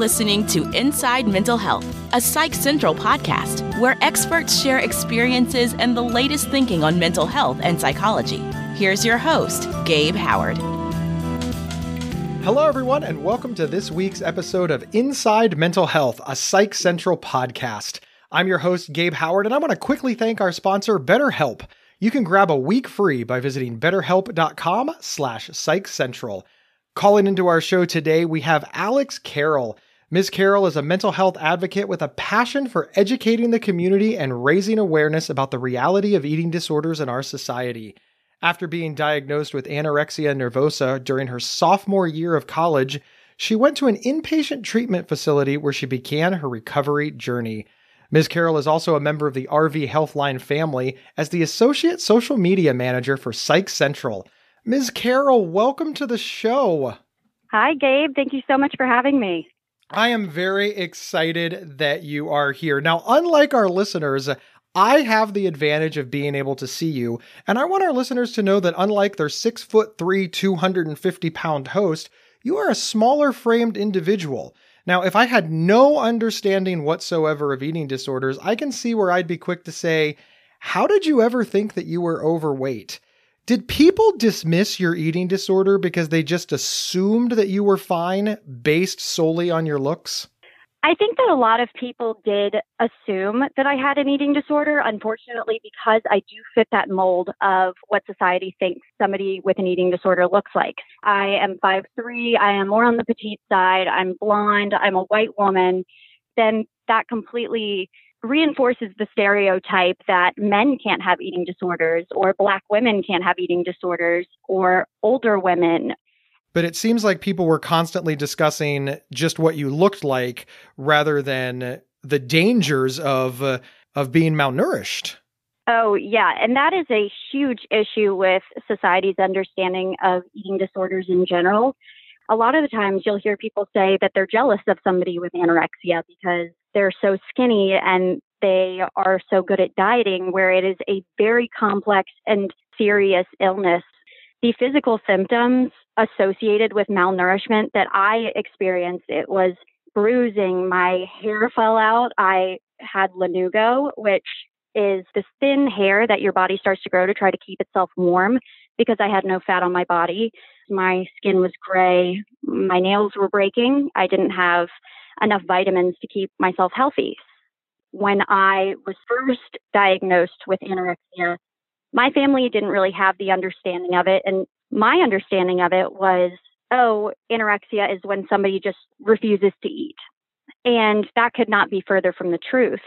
listening to Inside Mental Health, a Psych Central podcast where experts share experiences and the latest thinking on mental health and psychology. Here's your host, Gabe Howard. Hello, everyone, and welcome to this week's episode of Inside Mental Health, a Psych Central podcast. I'm your host, Gabe Howard, and I want to quickly thank our sponsor, BetterHelp. You can grab a week free by visiting betterhelp.com slash psychcentral. Calling into our show today, we have Alex Carroll. Ms. Carroll is a mental health advocate with a passion for educating the community and raising awareness about the reality of eating disorders in our society. After being diagnosed with anorexia nervosa during her sophomore year of college, she went to an inpatient treatment facility where she began her recovery journey. Ms. Carroll is also a member of the RV Healthline family as the Associate Social Media Manager for Psych Central. Ms. Carroll, welcome to the show. Hi, Gabe. Thank you so much for having me. I am very excited that you are here. Now, unlike our listeners, I have the advantage of being able to see you, and I want our listeners to know that unlike their six foot three, 250 pound host, you are a smaller framed individual. Now, if I had no understanding whatsoever of eating disorders, I can see where I'd be quick to say, How did you ever think that you were overweight? Did people dismiss your eating disorder because they just assumed that you were fine based solely on your looks? I think that a lot of people did assume that I had an eating disorder, unfortunately, because I do fit that mold of what society thinks somebody with an eating disorder looks like. I am 5'3, I am more on the petite side, I'm blonde, I'm a white woman. Then that completely reinforces the stereotype that men can't have eating disorders or black women can't have eating disorders or older women. But it seems like people were constantly discussing just what you looked like rather than the dangers of uh, of being malnourished. Oh, yeah. And that is a huge issue with society's understanding of eating disorders in general. A lot of the times you'll hear people say that they're jealous of somebody with anorexia because they're so skinny and they are so good at dieting, where it is a very complex and serious illness. The physical symptoms associated with malnourishment that I experienced, it was bruising, my hair fell out, I had lanugo, which is this thin hair that your body starts to grow to try to keep itself warm because I had no fat on my body. My skin was gray, my nails were breaking, I didn't have enough vitamins to keep myself healthy. When I was first diagnosed with anorexia, my family didn't really have the understanding of it. And my understanding of it was, oh, anorexia is when somebody just refuses to eat. And that could not be further from the truth.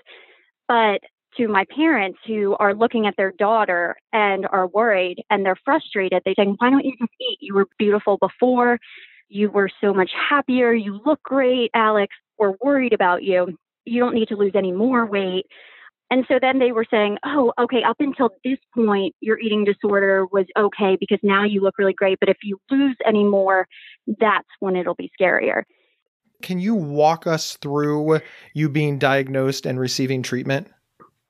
But to my parents who are looking at their daughter and are worried and they're frustrated, they say, why don't you just eat? You were beautiful before. You were so much happier. You look great, Alex. We're worried about you. You don't need to lose any more weight. And so then they were saying, oh, okay, up until this point, your eating disorder was okay because now you look really great. But if you lose any more, that's when it'll be scarier. Can you walk us through you being diagnosed and receiving treatment?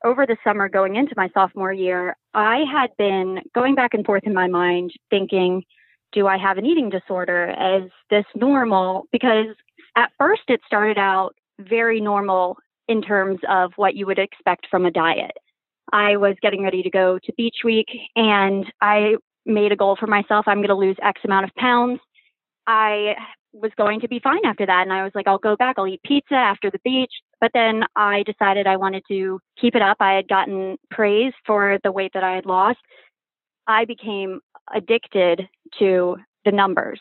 Over the summer going into my sophomore year, I had been going back and forth in my mind thinking, do I have an eating disorder? Is this normal? Because at first it started out very normal in terms of what you would expect from a diet. I was getting ready to go to beach week and I made a goal for myself. I'm going to lose X amount of pounds. I was going to be fine after that. And I was like, I'll go back. I'll eat pizza after the beach. But then I decided I wanted to keep it up. I had gotten praise for the weight that I had lost. I became addicted to the numbers.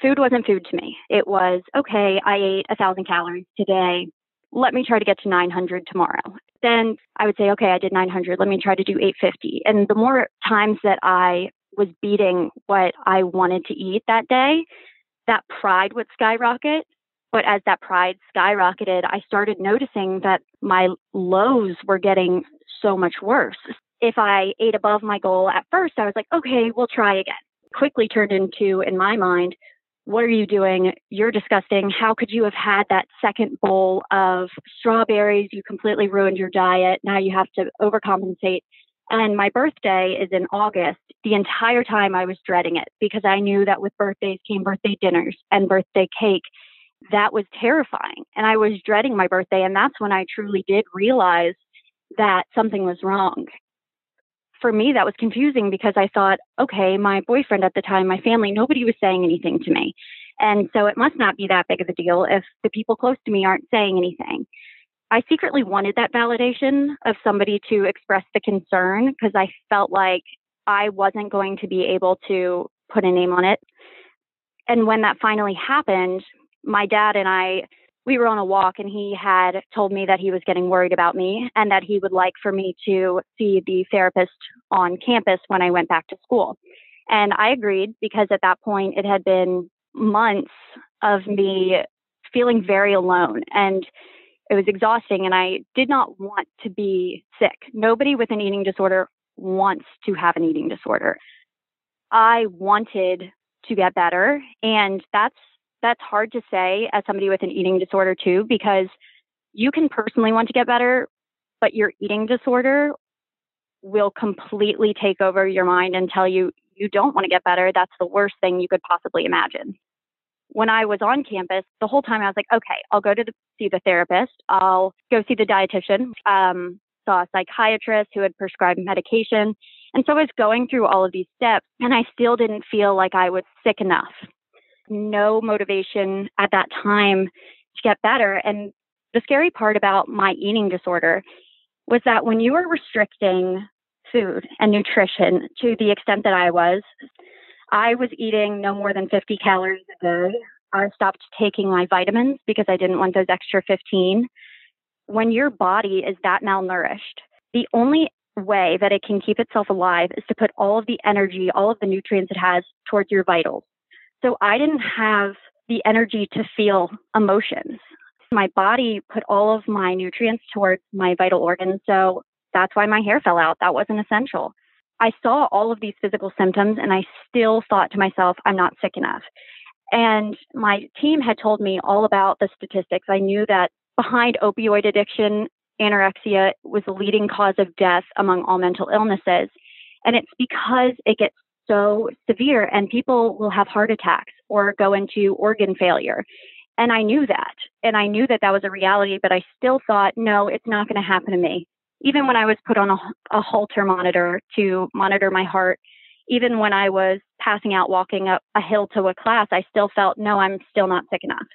Food wasn't food to me. It was, okay, I ate a thousand calories today let me try to get to 900 tomorrow. Then I would say, okay, I did 900. Let me try to do 850. And the more times that I was beating what I wanted to eat that day, that pride would skyrocket. But as that pride skyrocketed, I started noticing that my lows were getting so much worse. If I ate above my goal at first, I was like, okay, we'll try again. Quickly turned into, in my mind, what are you doing? You're disgusting. How could you have had that second bowl of strawberries? You completely ruined your diet. Now you have to overcompensate. And my birthday is in August. The entire time I was dreading it because I knew that with birthdays came birthday dinners and birthday cake. that was terrifying. And I was dreading my birthday. And that's when I truly did realize that something was wrong. For me, that was confusing because I thought, okay, my boyfriend at the time, my family, nobody was saying anything to me. And so it must not be that big of a deal if the people close to me aren't saying anything. I secretly wanted that validation of somebody to express the concern because I felt like I wasn't going to be able to put a name on it. And when that finally happened, my dad and I, we were on a walk and he had told me that he was getting worried about me and that he would like for me to see the therapist on campus when I went back to school. And I agreed because at that point it had been months of me feeling very alone and it was exhausting and I did not want to be sick. Nobody with an eating disorder wants to have an eating disorder. I wanted to get better and that's that's hard to say as somebody with an eating disorder too because you can personally want to get better but your eating disorder will completely take over your mind and tell you you don't want to get better. That's the worst thing you could possibly imagine when I was on campus, the whole time I was like, okay, I'll go to the, see the therapist. I'll go see the dietitian. Um, saw a psychiatrist who had prescribed medication. And so I was going through all of these steps and I still didn't feel like I was sick enough. No motivation at that time to get better. And the scary part about my eating disorder was that when you were restricting food and nutrition to the extent that I was, I was eating no more than 50 calories a day. I stopped taking my vitamins because I didn't want those extra 15. When your body is that malnourished, the only way that it can keep itself alive is to put all of the energy, all of the nutrients it has towards your vitals. So I didn't have the energy to feel emotions. My body put all of my nutrients towards my vital organs. So that's why my hair fell out. That wasn't essential. I saw all of these physical symptoms and I still thought to myself, I'm not sick enough. And my team had told me all about the statistics. I knew that behind opioid addiction, anorexia was the leading cause of death among all mental illnesses. And it's because it gets so severe and people will have heart attacks or go into organ failure. And I knew that. And I knew that that was a reality, but I still thought, no, it's not going to happen to me even when I was put on a, a Holter monitor to monitor my heart, even when I was passing out walking up a hill to a class, I still felt, no, I'm still not sick enough.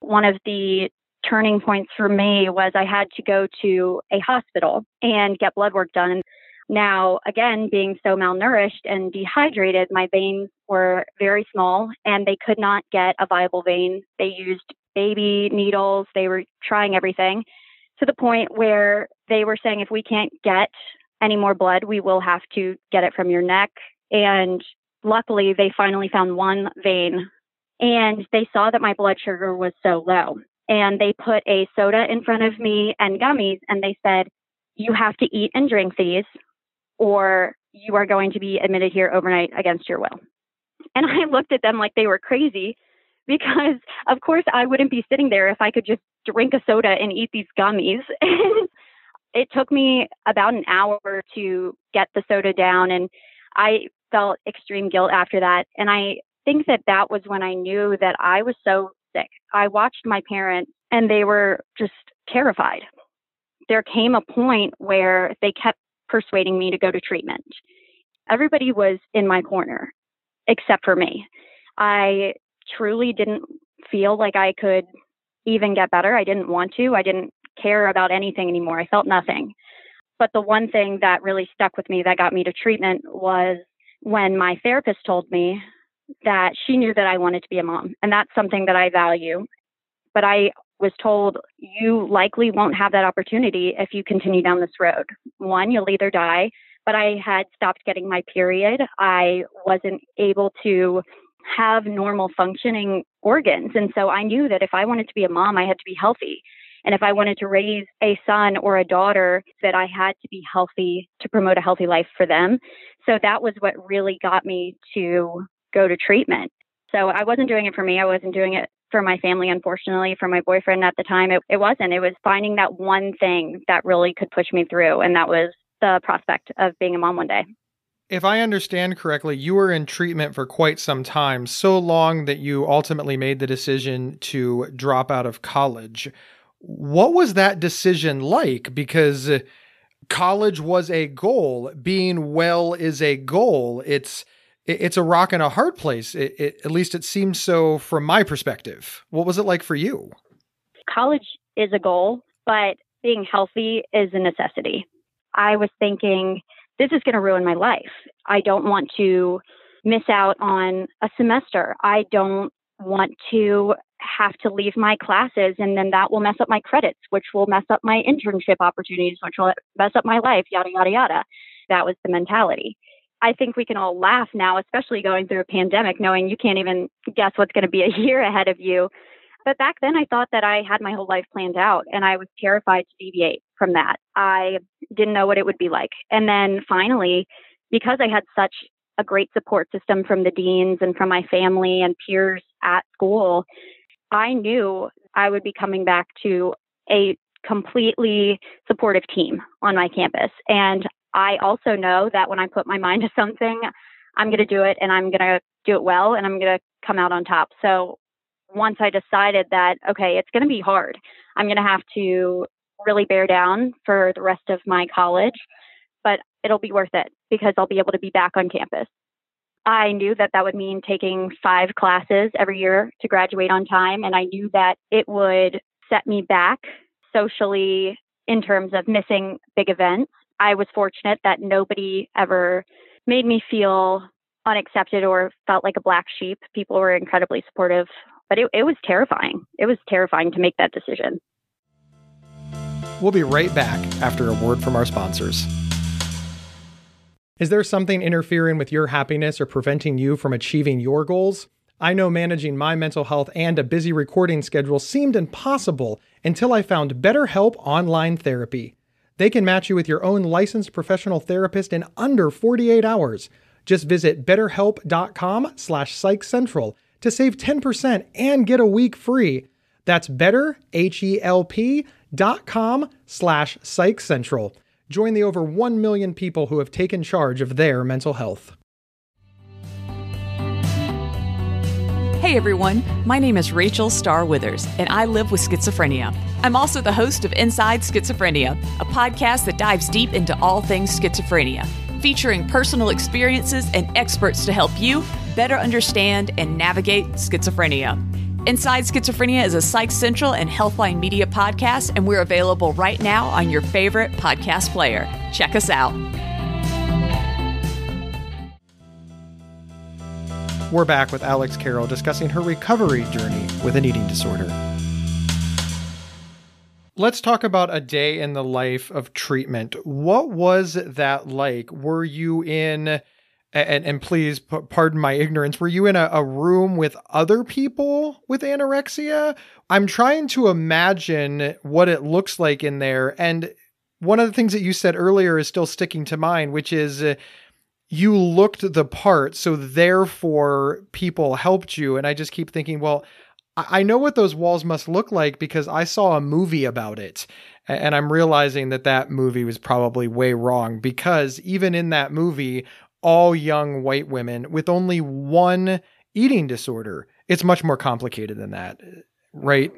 One of the turning points for me was I had to go to a hospital and get blood work done. Now, again, being so malnourished and dehydrated, my veins were very small and they could not get a viable vein. They used baby needles, they were trying everything to the point where they were saying if we can't get any more blood, we will have to get it from your neck. And luckily, they finally found one vein and they saw that my blood sugar was so low. And they put a soda in front of me and gummies, and they said, You have to eat and drink these, or you are going to be admitted here overnight against your will. And I looked at them like they were crazy because, of course, I wouldn't be sitting there if I could just drink a soda and eat these gummies. it took me about an hour to get the soda down and I felt extreme guilt after that. And I think that that was when I knew that I was so sick. I watched my parents and they were just terrified. There came a point where they kept persuading me to go to treatment. Everybody was in my corner except for me. I truly didn't feel like I could even get better. I didn't want to. I didn't care about anything anymore. I felt nothing. But the one thing that really stuck with me that got me to treatment was when my therapist told me that she knew that I wanted to be a mom. And that's something that I value. But I was told you likely won't have that opportunity if you continue down this road. One, you'll either die, but I had stopped getting my period. I wasn't able to have normal functioning organs. And so I knew that if I wanted to be a mom, I had to be healthy. And if I wanted to raise a son or a daughter, that I had to be healthy to promote a healthy life for them. So that was what really got me to go to treatment. So I wasn't doing it for me. I wasn't doing it for my family, unfortunately, for my boyfriend at the time. It, it wasn't. It was finding that one thing that really could push me through. And that was the prospect of being a mom one day. If I understand correctly, you were in treatment for quite some time, so long that you ultimately made the decision to drop out of college. What was that decision like? Because college was a goal, being well is a goal. It's it's a rock and a hard place. It, it, at least it seems so from my perspective. What was it like for you? College is a goal, but being healthy is a necessity. I was thinking, this is going to ruin my life. I don't want to miss out on a semester. I don't want to have to leave my classes and then that will mess up my credits, which will mess up my internship opportunities, which will mess up my life, yada, yada, yada. That was the mentality. I think we can all laugh now, especially going through a pandemic, knowing you can't even guess what's going to be a year ahead of you. But back then, I thought that I had my whole life planned out, and I was terrified to deviate from that. I didn't know what it would be like. And then finally, because I had such a great support system from the deans and from my family and peers at school, I knew I would be coming back to a completely supportive team on my campus. And I also know that when I put my mind to something, I'm going to do it and I'm going to do it well and I'm going to come out on top. So once I decided that, okay, it's going to be hard, I'm going to have to really bear down for the rest of my college, but it'll be worth it because I'll be able to be back on campus. I knew that that would mean taking five classes every year to graduate on time. And I knew that it would set me back socially in terms of missing big events. I was fortunate that nobody ever made me feel unaccepted or felt like a black sheep. People were incredibly supportive, but it, it was terrifying. It was terrifying to make that decision. We'll be right back after a word from our sponsors. Is there something interfering with your happiness or preventing you from achieving your goals? I know managing my mental health and a busy recording schedule seemed impossible until I found BetterHelp Online Therapy. They can match you with your own licensed professional therapist in under 48 hours. Just visit betterhelp.com slash psychcentral to save 10% and get a week free. That's betterhelp.com slash psych central Join the over 1 million people who have taken charge of their mental health. Hey everyone, my name is Rachel Star Withers, and I live with schizophrenia. I'm also the host of Inside Schizophrenia, a podcast that dives deep into all things schizophrenia, featuring personal experiences and experts to help you better understand and navigate schizophrenia. Inside Schizophrenia is a Psych Central and Healthline Media podcast, and we're available right now on your favorite podcast player. Check us out. We're back with Alex Carroll discussing her recovery journey with an eating disorder. Let's talk about a day in the life of treatment. What was that like? Were you in and, and please p- pardon my ignorance. Were you in a, a room with other people with anorexia? I'm trying to imagine what it looks like in there. And one of the things that you said earlier is still sticking to mind which is uh, you looked the part so therefore people helped you. And i just keep thinking well I know what those walls must look like because I saw a movie about it. And I'm realizing that that movie was probably way wrong because even in that movie, all young white women with only one eating disorder. It's much more complicated than that, right?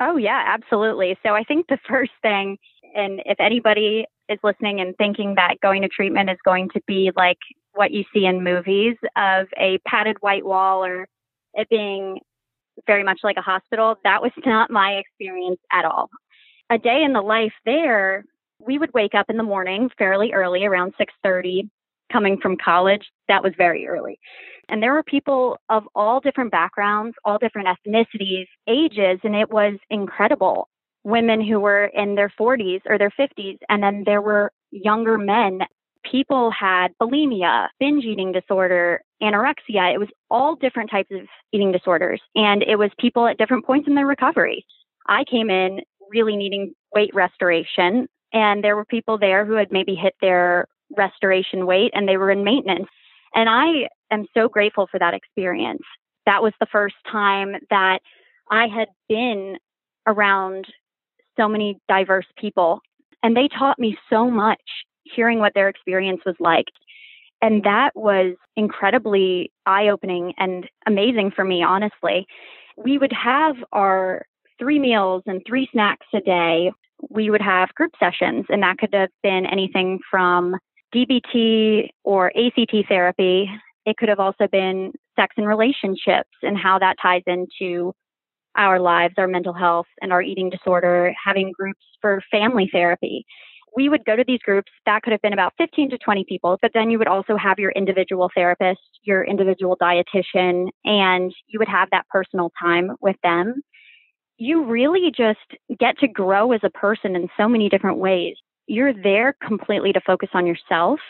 Oh, yeah, absolutely. So I think the first thing, and if anybody is listening and thinking that going to treatment is going to be like what you see in movies of a padded white wall or it being very much like a hospital, that was not my experience at all. A day in the life there, we would wake up in the morning fairly early around 6:30 coming from college, that was very early. And there were people of all different backgrounds, all different ethnicities, ages, and it was incredible. Women who were in their 40s or their 50s, and then there were younger men. People had bulimia, binge eating disorder, anorexia. It was all different types of eating disorders, and it was people at different points in their recovery. I came in really needing weight restoration, and there were people there who had maybe hit their restoration weight and they were in maintenance. And I am so grateful for that experience. That was the first time that I had been around so many diverse people. And they taught me so much hearing what their experience was like. And that was incredibly eye opening and amazing for me, honestly. We would have our three meals and three snacks a day. We would have group sessions, and that could have been anything from DBT or ACT therapy. It could have also been sex and relationships and how that ties into our lives, our mental health, and our eating disorder, having groups for family therapy we would go to these groups. That could have been about 15 to 20 people, but then you would also have your individual therapist, your individual dietitian, and you would have that personal time with them. You really just get to grow as a person in so many different ways. You're there completely to focus on yourself,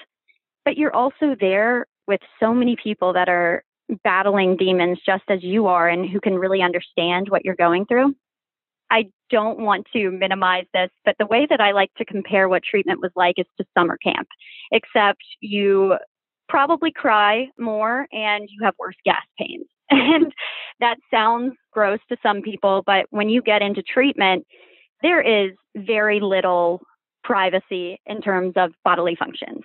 but you're also there with so many people that are battling demons just as you are and who can really understand what you're going through. I don't want to minimize this, but the way that I like to compare what treatment was like is to summer camp, except you probably cry more and you have worse gas pains. And that sounds gross to some people, but when you get into treatment, there is very little privacy in terms of bodily functions.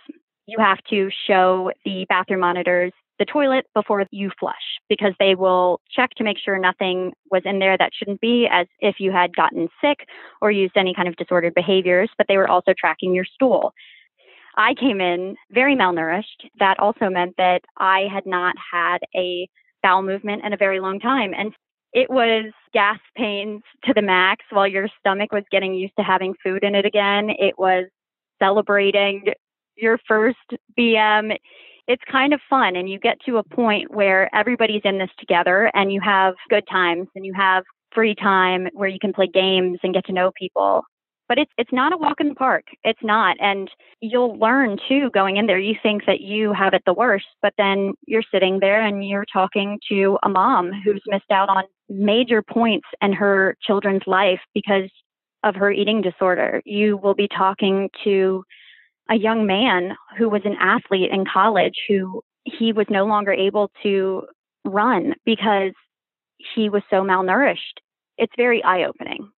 You have to show the bathroom monitors the toilet before you flush because they will check to make sure nothing was in there that shouldn't be, as if you had gotten sick or used any kind of disordered behaviors, but they were also tracking your stool. I came in very malnourished. That also meant that I had not had a bowel movement in a very long time. And it was gas pains to the max while your stomach was getting used to having food in it again. It was celebrating your first BM it's kind of fun and you get to a point where everybody's in this together and you have good times and you have free time where you can play games and get to know people but it's it's not a walk in the park it's not and you'll learn too going in there you think that you have it the worst but then you're sitting there and you're talking to a mom who's missed out on major points in her children's life because of her eating disorder you will be talking to a young man who was an athlete in college who he was no longer able to run because he was so malnourished. It's very eye opening.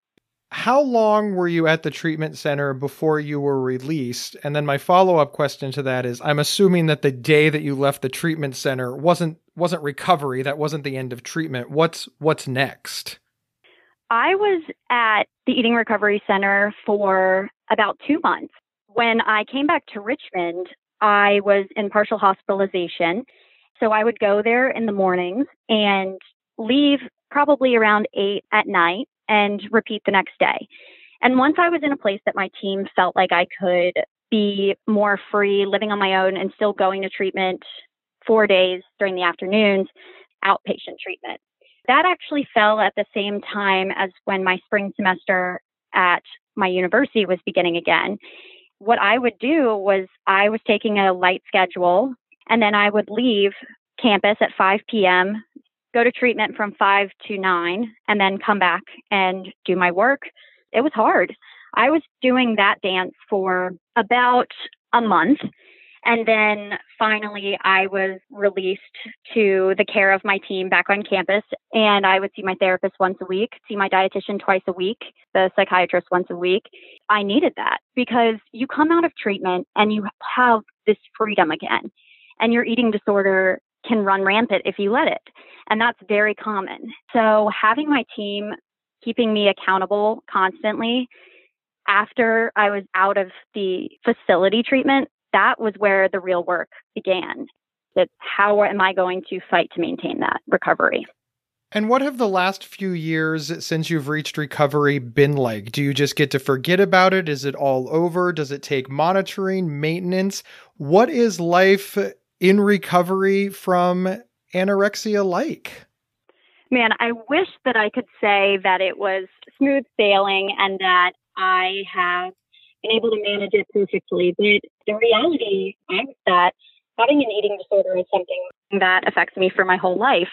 How long were you at the treatment center before you were released? And then my follow-up question to that is I'm assuming that the day that you left the treatment center wasn't wasn't recovery, that wasn't the end of treatment. What's what's next? I was at the Eating Recovery Center for about 2 months when I came back to Richmond, I was in partial hospitalization. So I would go there in the mornings and leave probably around eight at night and repeat the next day. And once I was in a place that my team felt like I could be more free, living on my own, and still going to treatment four days during the afternoons, outpatient treatment. That actually fell at the same time as when my spring semester at my university was beginning again what I would do was I was taking a light schedule and then I would leave campus at 5 p.m., go to treatment from 5 to 9, and then come back and do my work. It was hard. I was doing that dance for about a month. And then finally, I was released to the care of my team back on campus. And I would see my therapist once a week, see my dietitian twice a week, the psychiatrist once a week. I needed that because you come out of treatment and you have this freedom again. And your eating disorder can run rampant if you let it. And that's very common. So having my team keeping me accountable constantly after I was out of the facility treatment that was where the real work began. That how am I going to fight to maintain that recovery? And what have the last few years since you've reached recovery been like? Do you just get to forget about it? Is it all over? Does it take monitoring, maintenance? What is life in recovery from anorexia like? Man, I wish that I could say that it was smooth sailing and that I have been able to manage it perfectly. But the reality is that having an eating disorder is something that affects me for my whole life.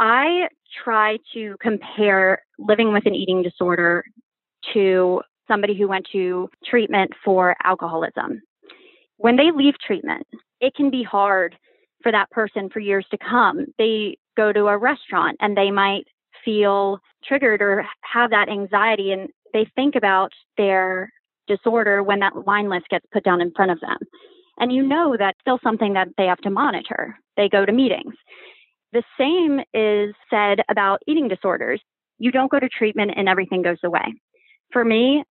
I try to compare living with an eating disorder to somebody who went to treatment for alcoholism. When they leave treatment, it can be hard for that person for years to come. They go to a restaurant and they might feel triggered or have that anxiety and they think about their disorder when that wine list gets put down in front of them. And you know that's still something that they have to monitor. They go to meetings. The same is said about eating disorders. You don't go to treatment and everything goes away. For me,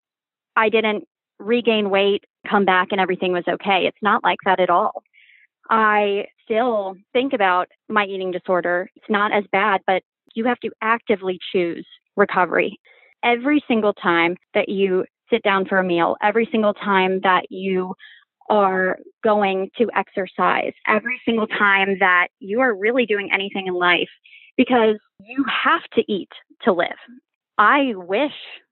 I didn't regain weight, come back, and everything was okay. It's not like that at all. I still think about my eating disorder. It's not as bad, but you have to actively choose recovery. Every single time that you sit down for a meal, every single time that you are going to exercise, every single time that you are really doing anything in life, because you have to eat to live. I wish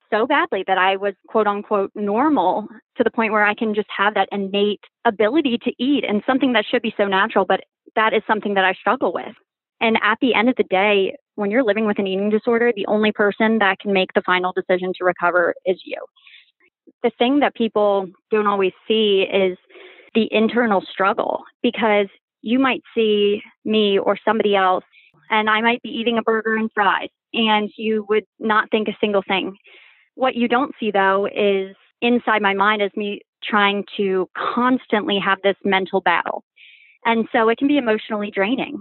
so badly that I was quote unquote normal to the point where I can just have that innate ability to eat and something that should be so natural, but that is something that I struggle with. And at the end of the day, when you're living with an eating disorder, the only person that can make the final decision to recover is you. The thing that people don't always see is the internal struggle because you might see me or somebody else and I might be eating a burger and fries and you would not think a single thing. What you don't see though is inside my mind is me trying to constantly have this mental battle. And so it can be emotionally draining.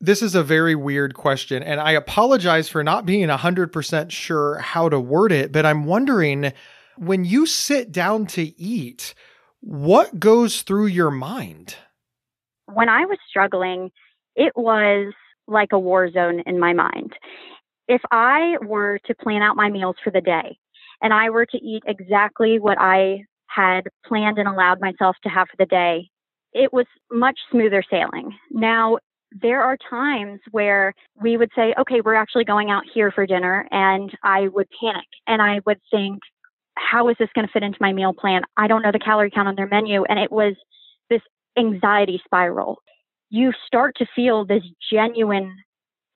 This is a very weird question, and I apologize for not being 100% sure how to word it, but I'm wondering when you sit down to eat, what goes through your mind? When I was struggling, it was like a war zone in my mind. If I were to plan out my meals for the day and I were to eat exactly what I had planned and allowed myself to have for the day, it was much smoother sailing. Now, there are times where we would say, okay, we're actually going out here for dinner, and I would panic and I would think, how is this going to fit into my meal plan? I don't know the calorie count on their menu. And it was this anxiety spiral. You start to feel this genuine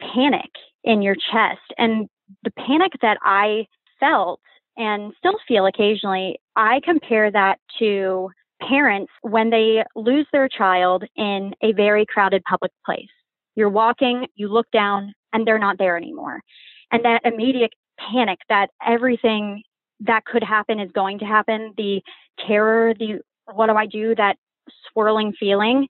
panic in your chest. And the panic that I felt and still feel occasionally, I compare that to parents when they lose their child in a very crowded public place. You're walking, you look down, and they're not there anymore. And that immediate panic that everything that could happen is going to happen, the terror, the what do I do, that swirling feeling,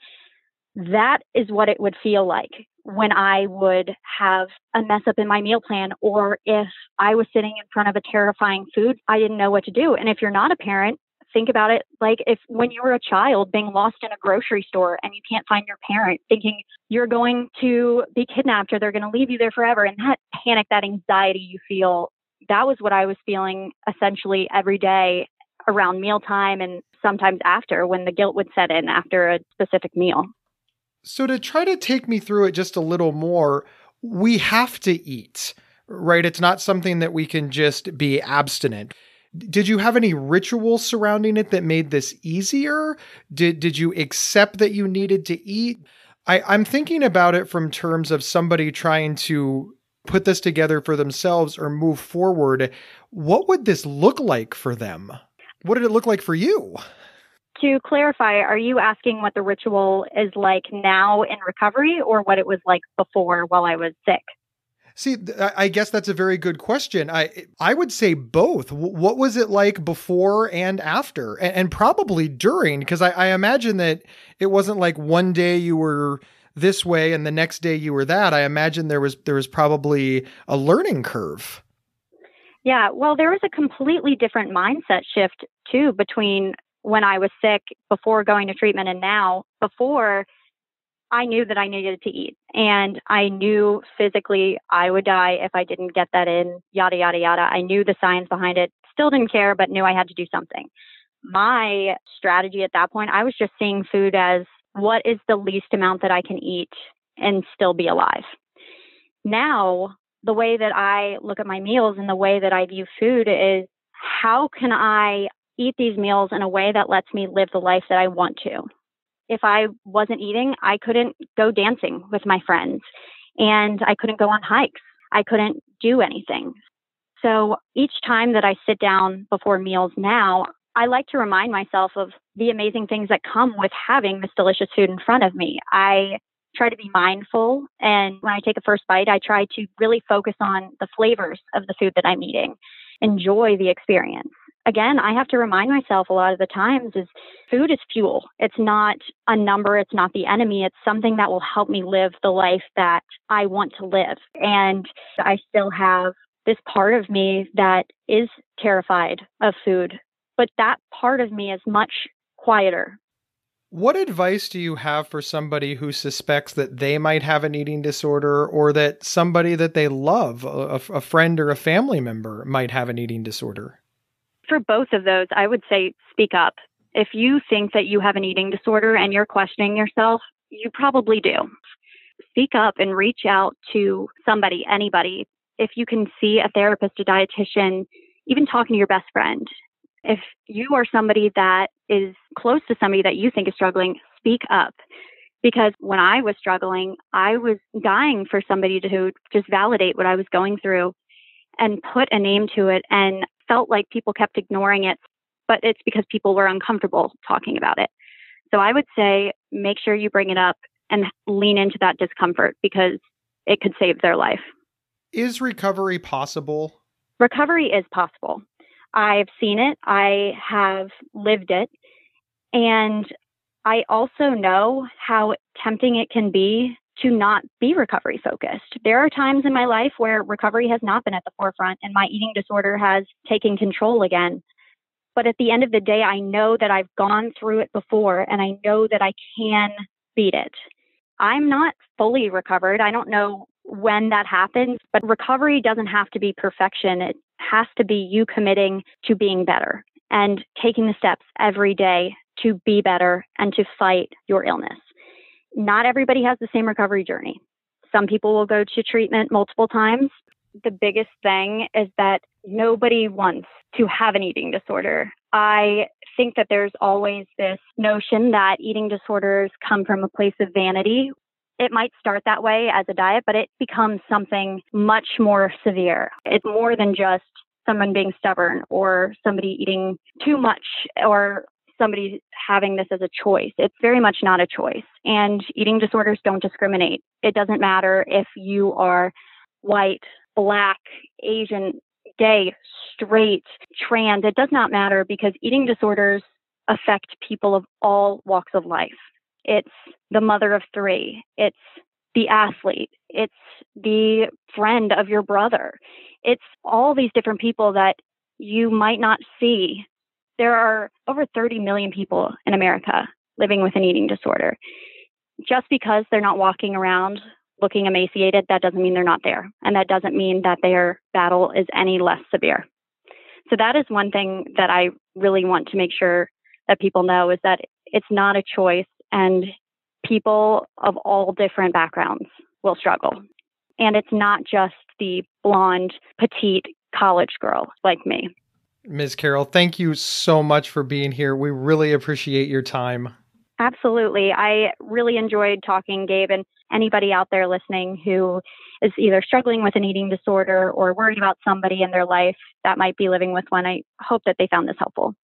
that is what it would feel like when I would have a mess up in my meal plan or if I was sitting in front of a terrifying food, I didn't know what to do. And if you're not a parent, think about it like if when you were a child being lost in a grocery store and you can't find your parent, thinking you're going to be kidnapped or they're going to leave you there forever. And that panic, that anxiety you feel, that was what I was feeling essentially every day around mealtime and sometimes after when the guilt would set in after a specific meal. So, to try to take me through it just a little more, we have to eat, right? It's not something that we can just be abstinent. Did you have any rituals surrounding it that made this easier? Did did you accept that you needed to eat? I, I'm thinking about it from terms of somebody trying to put this together for themselves or move forward. What would this look like for them? What did it look like for you? To clarify, are you asking what the ritual is like now in recovery or what it was like before while I was sick? See, I guess that's a very good question. I I would say both. What was it like before and after, and, and probably during? Because I, I imagine that it wasn't like one day you were this way and the next day you were that. I imagine there was there was probably a learning curve. Yeah, well, there was a completely different mindset shift too between when I was sick before going to treatment and now before I knew that I needed to eat and I knew physically I would die if I didn't get that in, yada, yada, yada. I knew the science behind it, still didn't care, but knew I had to do something. My strategy at that point, I was just seeing food as what is the least amount that I can eat and still be alive. Now, the way that I look at my meals and the way that I view food is how can I eat these meals in a way that lets me live the life that I want to. If I wasn't eating, I couldn't go dancing with my friends and I couldn't go on hikes. I couldn't do anything. So each time that I sit down before meals now, I like to remind myself of the amazing things that come with having this delicious food in front of me. I try to be mindful. And when I take a first bite, I try to really focus on the flavors of the food that I'm eating, enjoy the experience. Again, I have to remind myself a lot of the times is food is fuel. It's not a number, it's not the enemy. It's something that will help me live the life that I want to live. And I still have this part of me that is terrified of food, but that part of me is much quieter. What advice do you have for somebody who suspects that they might have an eating disorder or that somebody that they love, a, a friend or a family member, might have an eating disorder? For both of those, I would say speak up. If you think that you have an eating disorder and you're questioning yourself, you probably do. Speak up and reach out to somebody, anybody. If you can see a therapist, a dietitian, even talking to your best friend. If you are somebody that is close to somebody that you think is struggling, speak up. Because when I was struggling, I was dying for somebody to just validate what I was going through and put a name to it and felt like people kept ignoring it but it's because people were uncomfortable talking about it. So I would say make sure you bring it up and lean into that discomfort because it could save their life. Is recovery possible? Recovery is possible. I've seen it, I have lived it, and I also know how tempting it can be to not be recovery focused. There are times in my life where recovery has not been at the forefront and my eating disorder has taken control again. But at the end of the day, I know that I've gone through it before and I know that I can beat it. I'm not fully recovered. I don't know when that happens, but recovery doesn't have to be perfection. It has to be you committing to being better and taking the steps every day to be better and to fight your illness. Not everybody has the same recovery journey. Some people will go to treatment multiple times. The biggest thing is that nobody wants to have an eating disorder. I think that there's always this notion that eating disorders come from a place of vanity. It might start that way as a diet, but it becomes something much more severe. It's more than just someone being stubborn or somebody eating too much or somebody having this as a choice. It's very much not a choice. And eating disorders don't discriminate. It doesn't matter if you are white, black, Asian, gay, straight, trans, it does not matter because eating disorders affect people of all walks of life. It's the mother of three, it's the athlete, it's the friend of your brother, it's all these different people that you might not see. There are over 30 million people in America living with an eating disorder. Just because they're not walking around looking emaciated, that doesn't mean they're not there. And that doesn't mean that their battle is any less severe. So that is one thing that I really want to make sure that people know is that it's not a choice and people of all different backgrounds will struggle. And it's not just the blonde, petite college girl like me. Ms. Carroll, thank you so much for being here. We really appreciate your time. Absolutely. I really enjoyed talking, Gabe, and anybody out there listening who is either struggling with an eating disorder or worried about somebody in their life that might be living with one, I hope that they found this helpful.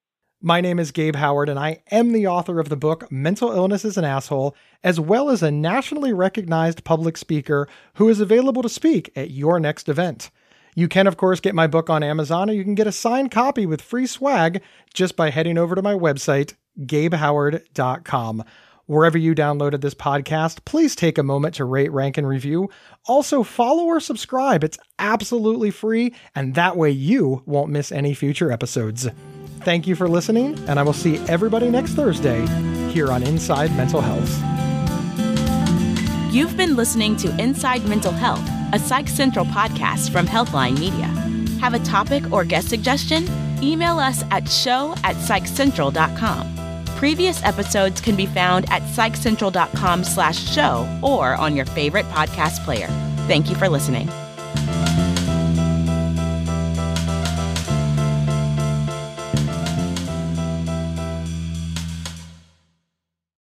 My name is Gabe Howard, and I am the author of the book Mental Illness is an Asshole, as well as a nationally recognized public speaker who is available to speak at your next event. You can, of course, get my book on Amazon, or you can get a signed copy with free swag just by heading over to my website, gabehoward.com. Wherever you downloaded this podcast, please take a moment to rate, rank, and review. Also, follow or subscribe. It's absolutely free, and that way you won't miss any future episodes. Thank you for listening, and I will see everybody next Thursday here on Inside Mental Health. You've been listening to Inside Mental Health, a Psych Central podcast from Healthline Media. Have a topic or guest suggestion? Email us at show at psychcentral.com. Previous episodes can be found at psychcentral.com slash show or on your favorite podcast player. Thank you for listening.